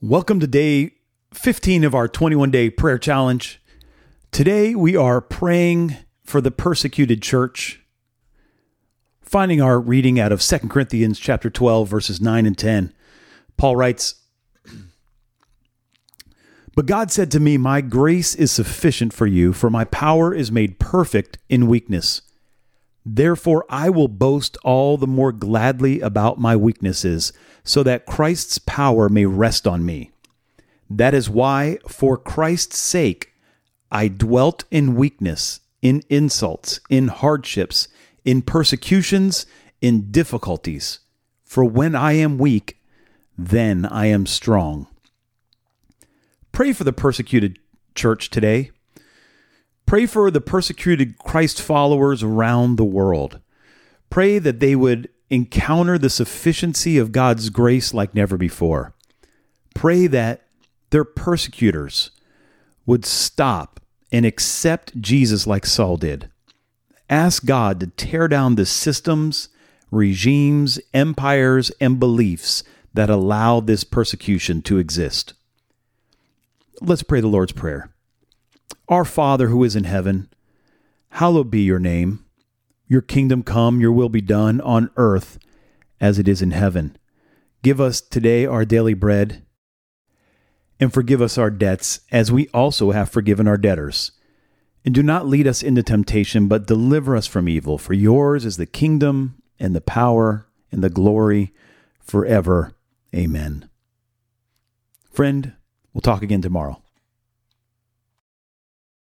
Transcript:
Welcome to day 15 of our 21 day prayer challenge. Today we are praying for the persecuted church. Finding our reading out of 2 Corinthians chapter 12 verses 9 and 10. Paul writes, But God said to me, My grace is sufficient for you, for my power is made perfect in weakness. Therefore, I will boast all the more gladly about my weaknesses, so that Christ's power may rest on me. That is why, for Christ's sake, I dwelt in weakness, in insults, in hardships, in persecutions, in difficulties. For when I am weak, then I am strong. Pray for the persecuted church today. Pray for the persecuted Christ followers around the world. Pray that they would encounter the sufficiency of God's grace like never before. Pray that their persecutors would stop and accept Jesus like Saul did. Ask God to tear down the systems, regimes, empires, and beliefs that allow this persecution to exist. Let's pray the Lord's Prayer. Our Father who is in heaven, hallowed be your name. Your kingdom come, your will be done on earth as it is in heaven. Give us today our daily bread, and forgive us our debts as we also have forgiven our debtors. And do not lead us into temptation, but deliver us from evil. For yours is the kingdom, and the power, and the glory forever. Amen. Friend, we'll talk again tomorrow.